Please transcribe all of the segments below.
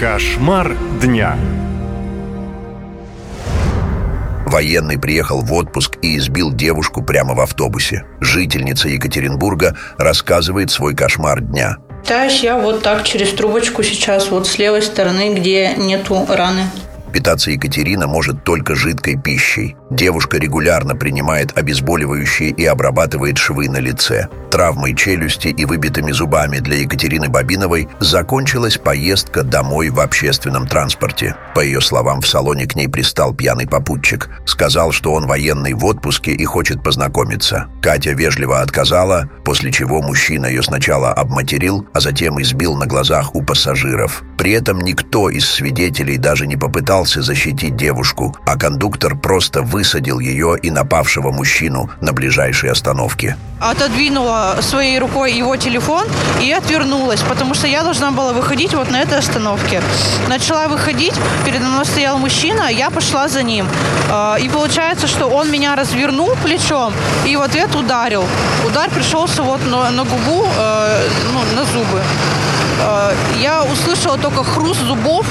Кошмар дня. Военный приехал в отпуск и избил девушку прямо в автобусе. Жительница Екатеринбурга рассказывает свой кошмар дня. Пытаюсь я вот так через трубочку сейчас, вот с левой стороны, где нету раны. Питаться Екатерина может только жидкой пищей. Девушка регулярно принимает обезболивающие и обрабатывает швы на лице. Травмой челюсти и выбитыми зубами для Екатерины Бабиновой закончилась поездка домой в общественном транспорте. По ее словам, в салоне к ней пристал пьяный попутчик. Сказал, что он военный в отпуске и хочет познакомиться. Катя вежливо отказала, после чего мужчина ее сначала обматерил, а затем избил на глазах у пассажиров. При этом никто из свидетелей даже не попытался защитить девушку, а кондуктор просто высадил ее и напавшего мужчину на ближайшей остановке. Отодвинула своей рукой его телефон и отвернулась, потому что я должна была выходить вот на этой остановке. Начала выходить, передо мной стоял мужчина, я пошла за ним. Э, И получается, что он меня развернул плечом и в ответ ударил. Удар пришелся вот на, на губу, э, ну, на зубы. Э, Я услышала только хруст зубов,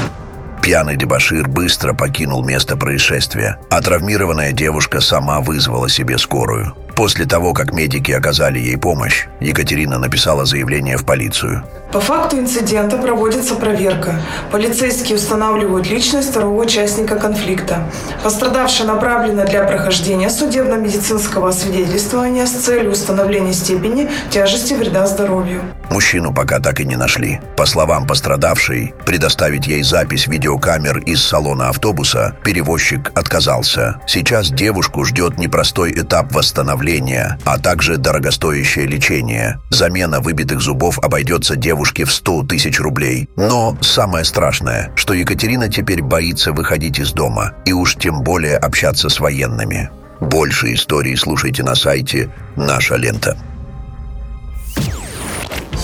Пьяный дебошир быстро покинул место происшествия, а травмированная девушка сама вызвала себе скорую. После того, как медики оказали ей помощь, Екатерина написала заявление в полицию. По факту инцидента проводится проверка. Полицейские устанавливают личность второго участника конфликта. Пострадавшая направлена для прохождения судебно-медицинского освидетельствования с целью установления степени тяжести вреда здоровью. Мужчину пока так и не нашли. По словам пострадавшей, предоставить ей запись видеокамер из салона автобуса перевозчик отказался. Сейчас девушку ждет непростой этап восстановления, а также дорогостоящее лечение. Замена выбитых зубов обойдется девушке в 100 тысяч рублей. Но самое страшное, что Екатерина теперь боится выходить из дома и уж тем более общаться с военными. Больше историй слушайте на сайте «Наша лента».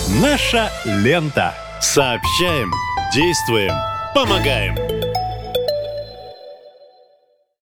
Наша лента. Сообщаем, действуем, помогаем.